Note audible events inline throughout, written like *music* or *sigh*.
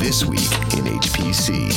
This Week in HPC.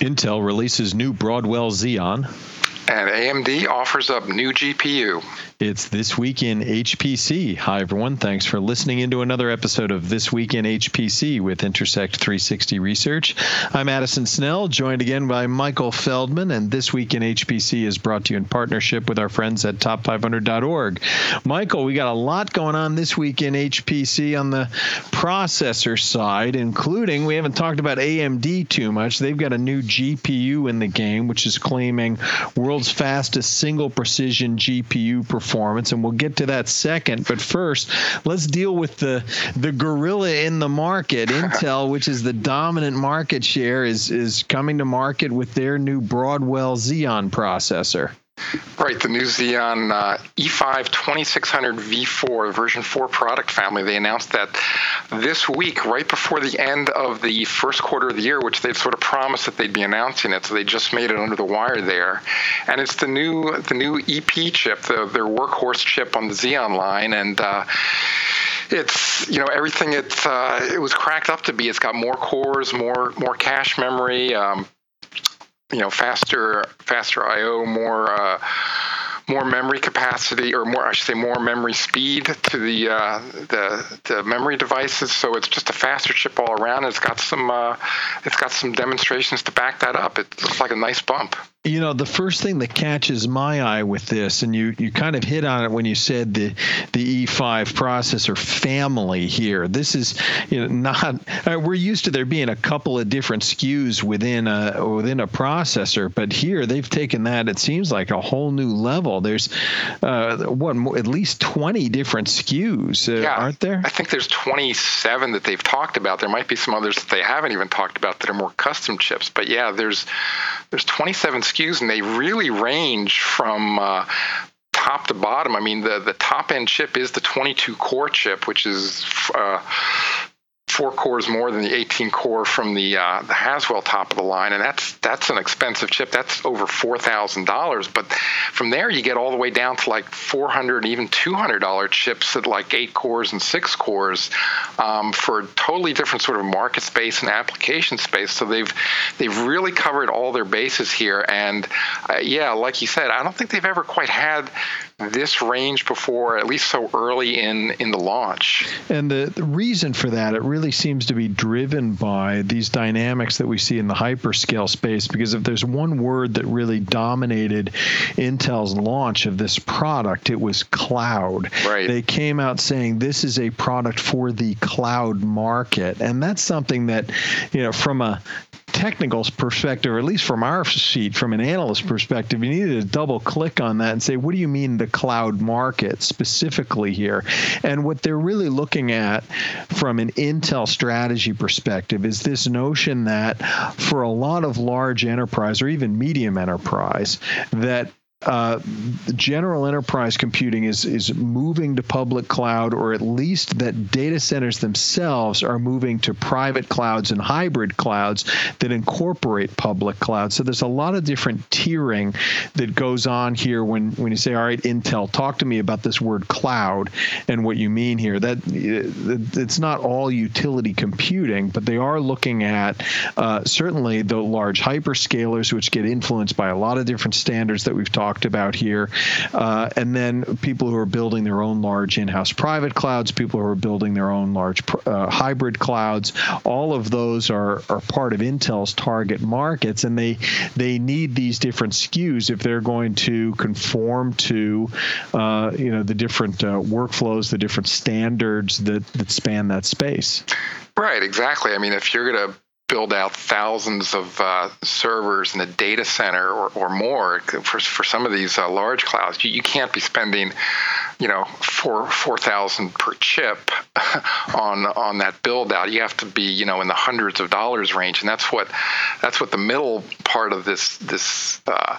Intel releases new Broadwell Xeon. And AMD offers up new GPU. It's This Week in HPC. Hi, everyone. Thanks for listening into another episode of This Week in HPC with Intersect 360 Research. I'm Addison Snell, joined again by Michael Feldman, and This Week in HPC is brought to you in partnership with our friends at top500.org. Michael, we got a lot going on this week in HPC on the processor side, including we haven't talked about AMD too much. They've got a new GPU in the game, which is claiming world's fastest single precision GPU performance performance, and we'll get to that second. But first, let's deal with the the gorilla in the market. *laughs* Intel, which is the dominant market share, is is coming to market with their new Broadwell Xeon processor. Right, the new Xeon uh, E5 2600 V4 version 4 product family. They announced that this week, right before the end of the first quarter of the year, which they'd sort of promised that they'd be announcing it. So they just made it under the wire there, and it's the new the new EP chip, the, their workhorse chip on the Xeon line, and. Uh, it's you know everything it uh, it was cracked up to be. It's got more cores, more more cache memory, um, you know faster faster I/O, more uh, more memory capacity, or more I should say more memory speed to the uh, the, the memory devices. So it's just a faster chip all around. It's got some uh, it's got some demonstrations to back that up. It looks like a nice bump. You know, the first thing that catches my eye with this, and you, you kind of hit on it when you said the the E5 processor family here. This is you know not uh, we're used to there being a couple of different SKUs within a within a processor, but here they've taken that. It seems like a whole new level. There's uh, what at least 20 different SKUs, uh, yeah, aren't there? I think there's 27 that they've talked about. There might be some others that they haven't even talked about that are more custom chips, but yeah, there's there's 27 SKUs, and they really range from uh, top to bottom. I mean, the the top end chip is the 22 core chip, which is uh, four cores more than the 18 core from the uh, the Haswell top of the line, and that's that's an expensive chip. That's over four thousand dollars. But from there, you get all the way down to like 400 even 200 dollar chips at like eight cores and six cores um, for a totally different sort of market space and application space. So they've they've really covered all their bases here. And uh, yeah, like you said, I don't think they've ever quite had this range before, at least so early in in the launch. And the, the reason for that, it really seems to be driven by these dynamics that we see in the hyperscale space. Because if there's one word that really dominated Intel's launch of this product, it was cloud. Right. They came out saying this is a product for the cloud market, and that's something that, you know, from a technical perspective, or at least from our seat, from an analyst perspective, you needed to double click on that and say, what do you mean the cloud market specifically here? And what they're really looking at from an Intel strategy perspective is this notion that for a lot of large enterprise or even medium enterprise, that uh, general enterprise computing is is moving to public cloud, or at least that data centers themselves are moving to private clouds and hybrid clouds that incorporate public cloud. So there's a lot of different tiering that goes on here when when you say, "All right, Intel, talk to me about this word cloud and what you mean here." That it's not all utility computing, but they are looking at uh, certainly the large hyperscalers, which get influenced by a lot of different standards that we've talked talked about here. Uh, and then people who are building their own large in house private clouds, people who are building their own large uh, hybrid clouds, all of those are, are part of Intel's target markets. And they, they need these different SKUs if they're going to conform to uh, you know, the different uh, workflows, the different standards that, that span that space. Right, exactly. I mean, if you're going to build out thousands of uh, servers in a data center or, or more for, for some of these uh, large clouds. You, you, can't be spending, you know, four four thousand per chip *laughs* on on that build out. You have to be, you know, in the hundreds of dollars range, and that's what that's what the middle part of this this uh,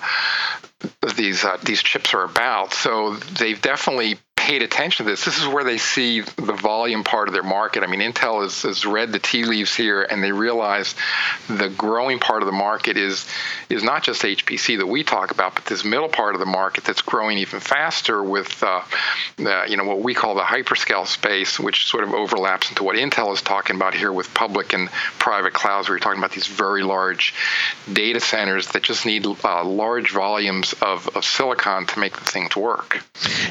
these uh, these chips are about. So they've definitely paid attention to this. This is where they see the volume part of their market. I mean, Intel has, has read the tea leaves here, and they realize the growing part of the market is is not just HPC that we talk about, but this middle part of the market that's growing even faster with uh, uh, you know what we call the hyperscale space, which sort of overlaps into what Intel is talking about here with public and private clouds. Where you're talking about these very large data centers that just need uh, large volumes of, of silicon to make the things work.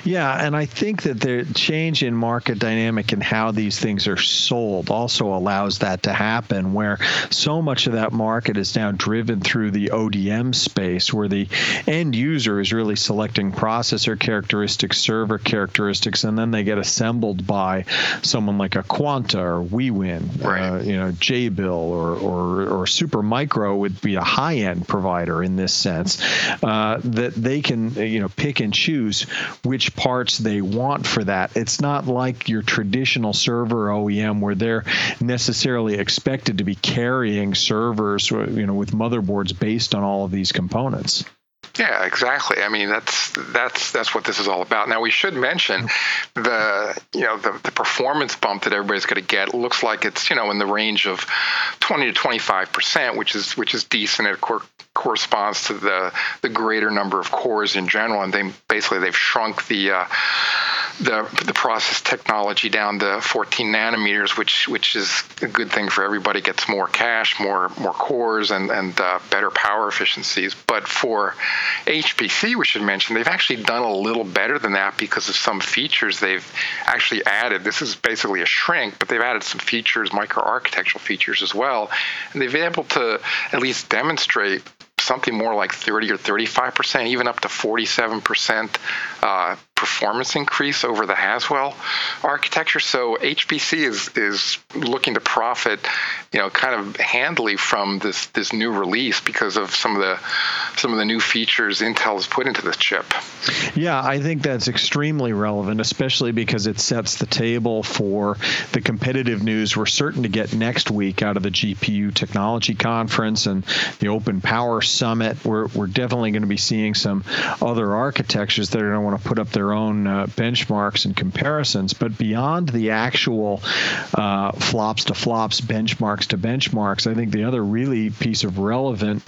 Yeah, and I think that the change in market dynamic and how these things are sold also allows that to happen, where so much of that market is now driven through the ODM space, where the end user is really selecting processor characteristics, server characteristics, and then they get assembled by someone like a Quanta or Wiwynn, right. uh, you know, Jabil or, or, or Supermicro would be a high end provider in this sense, uh, that they can, you know, pick and choose which parts they want for that. It's not like your traditional server OEM where they're necessarily expected to be carrying servers, you know, with motherboards based on all of these components. Yeah, exactly. I mean, that's that's that's what this is all about. Now, we should mention the you know the, the performance bump that everybody's going to get looks like it's you know in the range of 20 to 25 percent, which is which is decent. It cor- corresponds to the the greater number of cores in general, and they basically they've shrunk the uh, the the process technology down to 14 nanometers, which which is a good thing for everybody. Gets more cache, more more cores, and and uh, better power efficiencies. But for HPC, we should mention they've actually done a little better than that because of some features they've actually added. This is basically a shrink, but they've added some features, microarchitectural features as well, and they've been able to at least demonstrate something more like 30 or 35 percent, even up to 47 percent uh, performance increase over the Haswell architecture. So HPC is is looking to profit, you know, kind of handily from this this new release because of some of the some of the new features Intel has put into the chip. Yeah, I think that's extremely relevant, especially because it sets the table for the competitive news we're certain to get next week out of the GPU Technology Conference and the Open Power Summit. We're we're definitely going to be seeing some other architectures that are going to want to put up their own uh, benchmarks and comparisons. But beyond the actual uh, flops to flops, benchmarks to benchmarks, I think the other really piece of relevant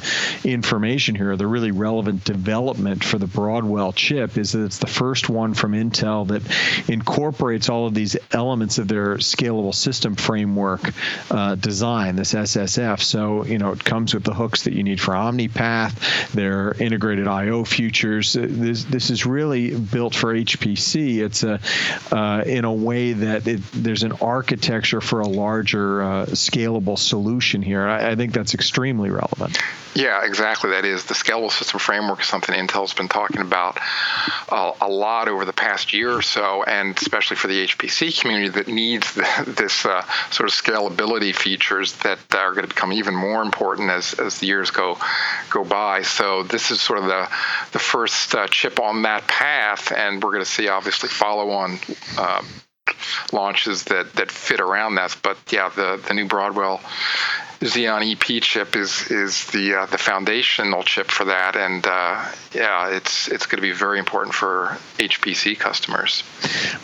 information here, the really relevant development for the Broadwell chip, is that it's the first one from Intel that incorporates all of these elements of their scalable system framework uh, design, this SSF. So, you know, it comes with the hooks that you need for OmniPath, their integrated I/O futures. This this is really built for HPC. It's a uh, in a way that it, there's an architecture for a larger uh, scalable solution here. I, I think that's extremely relevant. Yeah, exactly. That is the scalable system framework is something Intel's been talking about a, a lot over the past year or so, and especially for the HPC community that needs the, *laughs* this uh, sort of scalability features that are going to become even more important as, as the years go go by. So this is sort of the the first uh, chip on that path, and we're going to see obviously follow on. Um, launches that, that fit around that, but yeah, the the new Broadwell Xeon EP chip is is the uh, the foundational chip for that, and uh, yeah, it's it's going to be very important for HPC customers.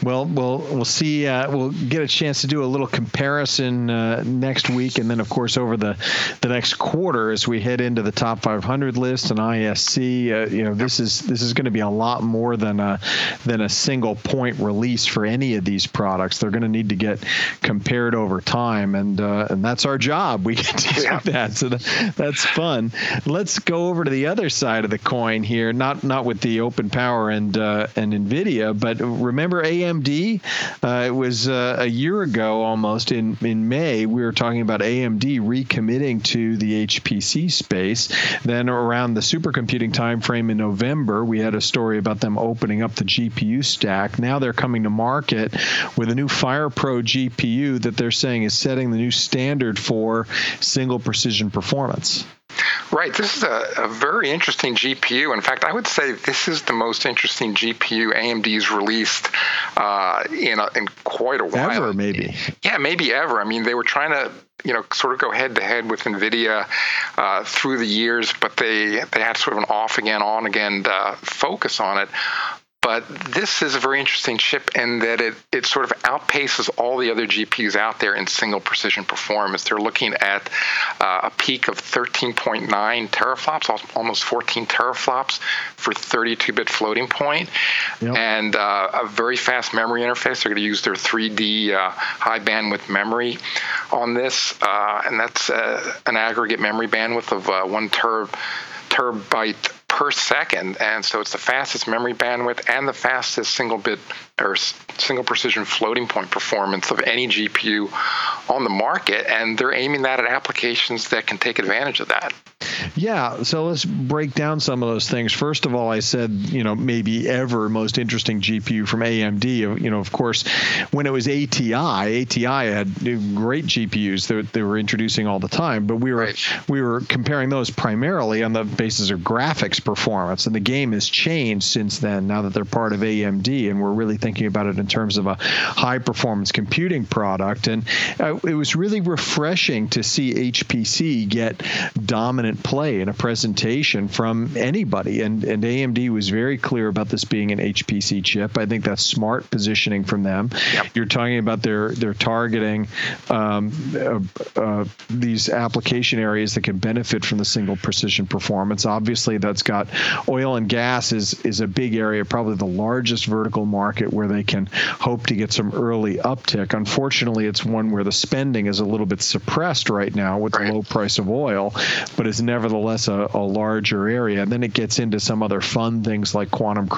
Well, we'll we'll see. Uh, we'll get a chance to do a little comparison uh, next week, and then of course over the the next quarter as we head into the top 500 list and ISC. Uh, you know, this is this is going to be a lot more than a than a single point release for any of these products. They're going to need to get compared over time, and uh, and that's our job. We do *laughs* yeah. that. So that, that's fun. Let's go over to the other side of the coin here. Not not with the open power and uh, and Nvidia, but remember AMD? Uh, it was uh, a year ago almost in in May. We were talking about AMD recommitting to the HPC space. Then around the supercomputing timeframe in November, we had a story about them opening up the GPU stack. Now they're coming to market with a new FirePro GPU that they're saying is setting the new standard for single precision performance. Right. This is a, a, very interesting GPU. In fact, I would say this is the most interesting GPU AMD's released uh, in a, in quite a while. Ever, maybe. Yeah, maybe ever. I mean, they were trying to you know sort of go head to head with Nvidia uh, through the years, but they they had sort of an off again, on again uh, focus on it. But this is a very interesting chip in that it, it sort of outpaces all the other GPUs out there in single precision performance. They're looking at uh, a peak of 13.9 teraflops, almost 14 teraflops for 32 bit floating point, yep. and uh, a very fast memory interface. They're going to use their 3D uh, high bandwidth memory on this, uh, and that's uh, an aggregate memory bandwidth of uh, one ter- terabyte per second, and so it's the fastest memory bandwidth and the fastest single bit or single precision floating point performance of any GPU on the market, and they're aiming that at applications that can take advantage of that. Yeah, so let's break down some of those things. First of all, I said, you know, maybe ever most interesting GPU from AMD. You know, of course, when it was ATI, ATI had great GPUs that they were introducing all the time, but we were right. we were comparing those primarily on the basis of graphics performance, and the game has changed since then. Now that they're part of AMD, and we're really thinking about it in terms of a high performance computing product, and uh, it was really refreshing to see HPC get dominant play in a presentation from anybody. And, and AMD was very clear about this being an HPC chip. I think that's smart positioning from them. Yep. You're talking about their their targeting um, uh, uh, these application areas that can benefit from the single precision performance. Obviously, that's got oil and gas is is a big area, probably the largest vertical market where they can hope to get some early uptick. Unfortunately, it's one where the spending is a little bit suppressed right now with right. the low price of oil, but it's nevertheless a, a, larger area. And then it gets into some other fun things like quantum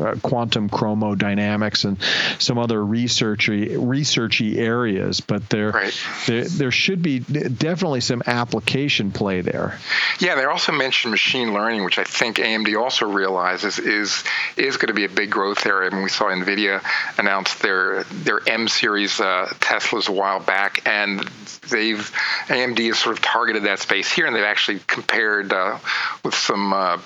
uh, quantum chromodynamics and some other researchy researchy areas. But there, right. there there should be definitely some application play there. Yeah, they also mentioned machine learning, which I think AMD also realizes is is going to be a big growth area. I mean, we saw Nvidia announce their their M series uh, Teslas a while back, and they've AMD has sort of targeted that space here, and they've actually compared uh, with some uh,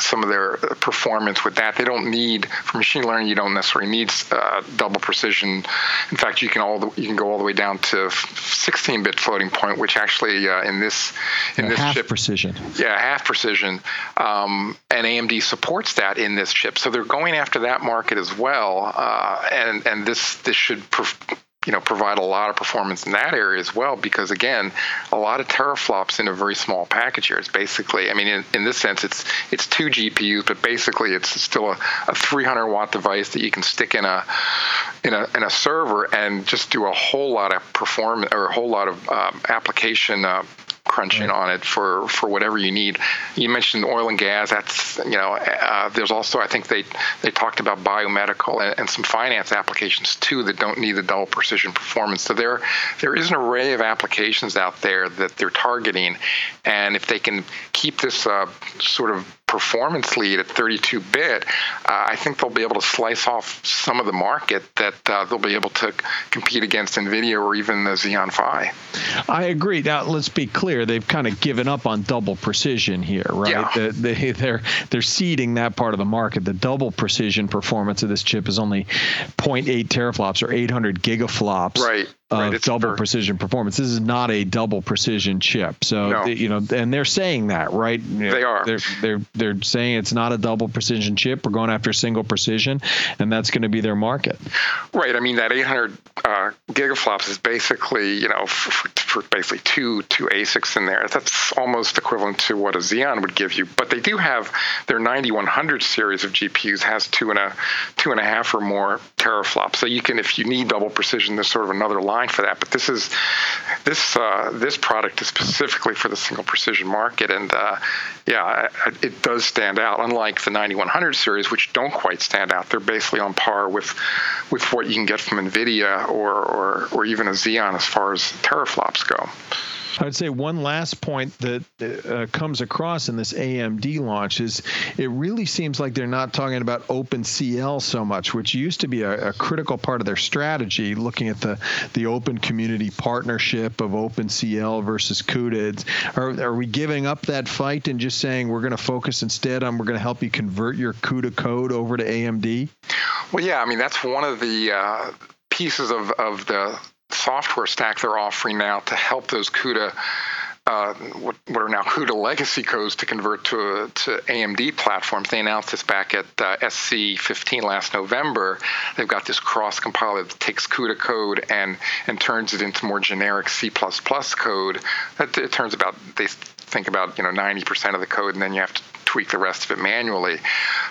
some of their performance with that. They don't need for machine learning. You don't necessarily need uh, double precision. In fact, you can all the, you can go all the way down to 16-bit floating point, which actually uh, in this in yeah, this half chip, precision. Yeah, half precision, um, and AMD supports that in this chip. So they're going after that market as well, uh, and and this this should you know provide a lot of performance in that area as well because again a lot of teraflops in a very small package here. It's basically i mean in, in this sense it's it's two gpus but basically it's still a, a 300 watt device that you can stick in a in a in a server and just do a whole lot of performance or a whole lot of um, application uh, crunching on it for for whatever you need. You mentioned oil and gas. That's you know uh, there's also I think they they talked about biomedical and, and, some finance applications too that don't need the double precision performance. So there there is an array of applications out there that they're targeting, and if they can keep this uh, sort of performance lead at 32 bit, uh, I think they'll be able to slice off some of the market that uh, they'll be able to compete against NVIDIA or even the Xeon Phi. I agree. Now, let's be clear. They've kind of given up on double precision here, right? Yeah. The, they, *laughs* they're, they're ceding that part of the market. The double precision performance of this chip is only 0.8 teraflops or 800 gigaflops. Right of right, double precision performance. This is not a double precision chip. So no. you know, and they're saying that, right? They are. They're they're they're saying it's not a double precision chip. We're going after single precision, and that's going to be their market. Right. I mean, that 800 uh, gigaflops is basically you know for, for, basically two two ASICs in there. That's almost equivalent to what a Xeon would give you. But they do have their 9100 series of GPUs has two and a two and a half or more teraflops. So you can, if you need double precision, there's sort of another line for that. But this is this uh, this product is specifically for the single precision market, and uh, yeah, it does stand out. Unlike the 9100 series, which don't quite stand out, they're basically on par with with what you can get from NVIDIA or or, or even a Xeon as far as teraflops go. I would say one last point that uh, comes across in this AMD launch is it really seems like they're not talking about OpenCL so much, which used to be a, a critical part of their strategy, looking at the, the open community partnership of OpenCL versus CUDA. Are, are we giving up that fight and just saying we're going to focus instead on we're going to help you convert your CUDA code over to AMD? Well, yeah, I mean, that's one of the uh, pieces of, of the software stack they're offering now to help those CUDA uh, what, what, are now CUDA legacy codes to convert to, to AMD platforms. They announced this back at uh, SC15 last November. They've got this cross compiler that takes CUDA code and, and turns it into more generic C++ code. That it turns about they think about you know 90% of the code, and then you have to tweak the rest of it manually.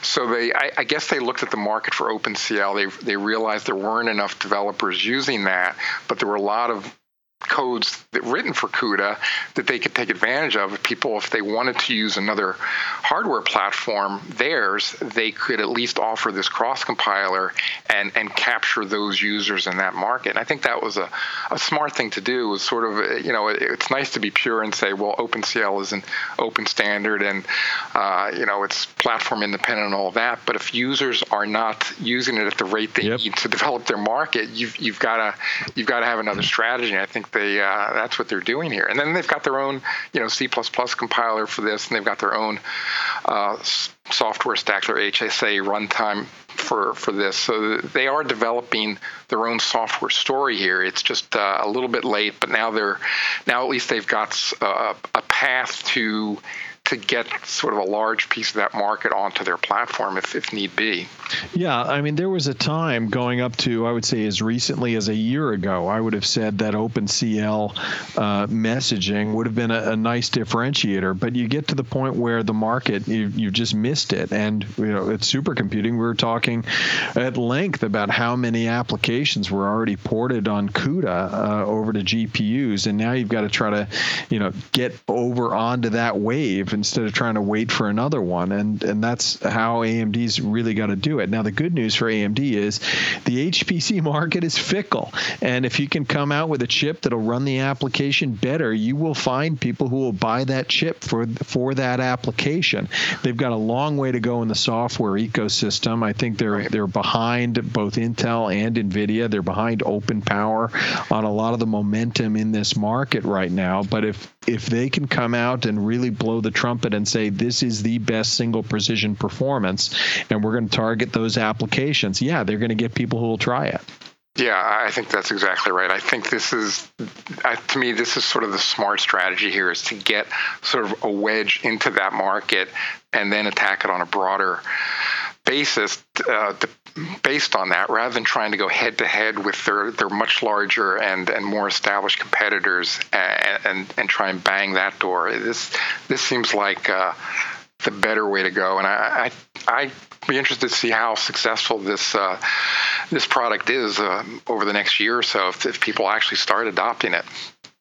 So they, I, I, guess they looked at the market for OpenCL. They they realized there weren't enough developers using that, but there were a lot of codes that written for CUDA that they could take advantage of. If people, if they wanted to use another hardware platform, theirs, they could at least offer this cross compiler and, and capture those users in that market. And I think that was a, a smart thing to do. Was sort of, you know, it, it's nice to be pure and say, well, OpenCL is an open standard and, uh, you know, it's platform independent and all that. But if users are not using it at the rate they yep. need to develop their market, you've, you've got to you've got to have another strategy. I think they uh, that's what they're doing here. And then they've got their own, you know, C++ compiler for this, and they've got their own uh, software stack, their HSA runtime for for this. So they are developing their own software story here. It's just uh, a little bit late, but now they're now at least they've got uh, a path to to get sort of a large piece of that market onto their platform if, if need be. Yeah, I mean, there was a time going up to, I would say, as recently as a year ago, I would have said that OpenCL uh, messaging would have been a, a, nice differentiator. But you get to the point where the market, you, you just missed it. And, you know, at supercomputing, we were talking at length about how many applications were already ported on CUDA uh, over to GPUs. And now you've got to try to, you know, get over onto that wave instead of trying to wait for another one. And and that's how AMD's really got to do it. Now the good news for AMD is the HPC *laughs* market is fickle, and if you can come out with a chip that'll run the application better, you will find people who will buy that chip for for that application. They've got a long way to go in the software ecosystem. I think they're they're behind both Intel and Nvidia. They're behind Open Power on a lot of the momentum in this market right now. But if if they can come out and really blow the and say this is the best single precision performance and we're going to target those applications yeah they're going to get people who will try it yeah, I think that's exactly right. I think this is, to me, this is sort of the smart strategy here is to get sort of a wedge into that market and then attack it on a broader basis uh, based on that rather than trying to go head to head with their, their much larger and, and more established competitors and, and, and try and bang that door. This this seems like uh, the better way to go, and I I I'd be interested to see how successful this uh, this product is uh, over the next year or so if, if people actually start adopting it.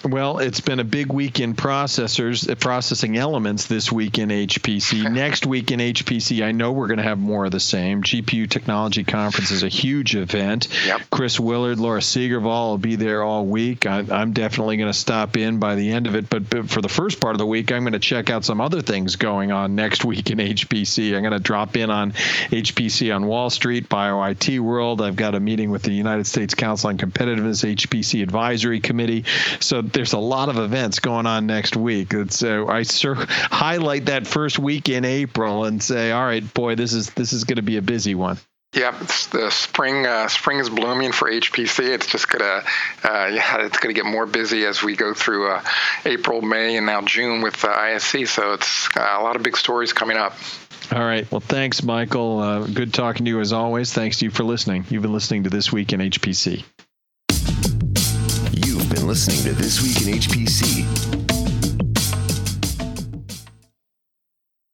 Well, it's been a big week in processors, uh, processing elements this week in HPC. *laughs* Next week in HPC, I know we're going to have more of the same. GPU Technology Conference is a huge event. Yep. Chris Willard, Laura Segervall will be there all week. I, am definitely going to stop in by the end of it. But, but for the first part of the week, I'm going to check out some other things going on next week in HPC. I'm going to drop in on HPC on Wall Street, BioIT World. I've got a meeting with the United States Council on Competitiveness HPC Advisory Committee. So there's a lot of events going on next week. So I sur- highlight that first week in April and say, all right, boy, this is this is going to be a busy one. Yeah, the spring uh, spring is blooming for HPC. It's just gonna uh, yeah, it's gonna get more busy as we go through uh, April, May, and now June with uh, ISC. So it's uh, a lot of big stories coming up. All right. Well, thanks, Michael. Uh, good talking to you as always. Thanks to you for listening. You've been listening to This Week in HPC listening to This Week in HPC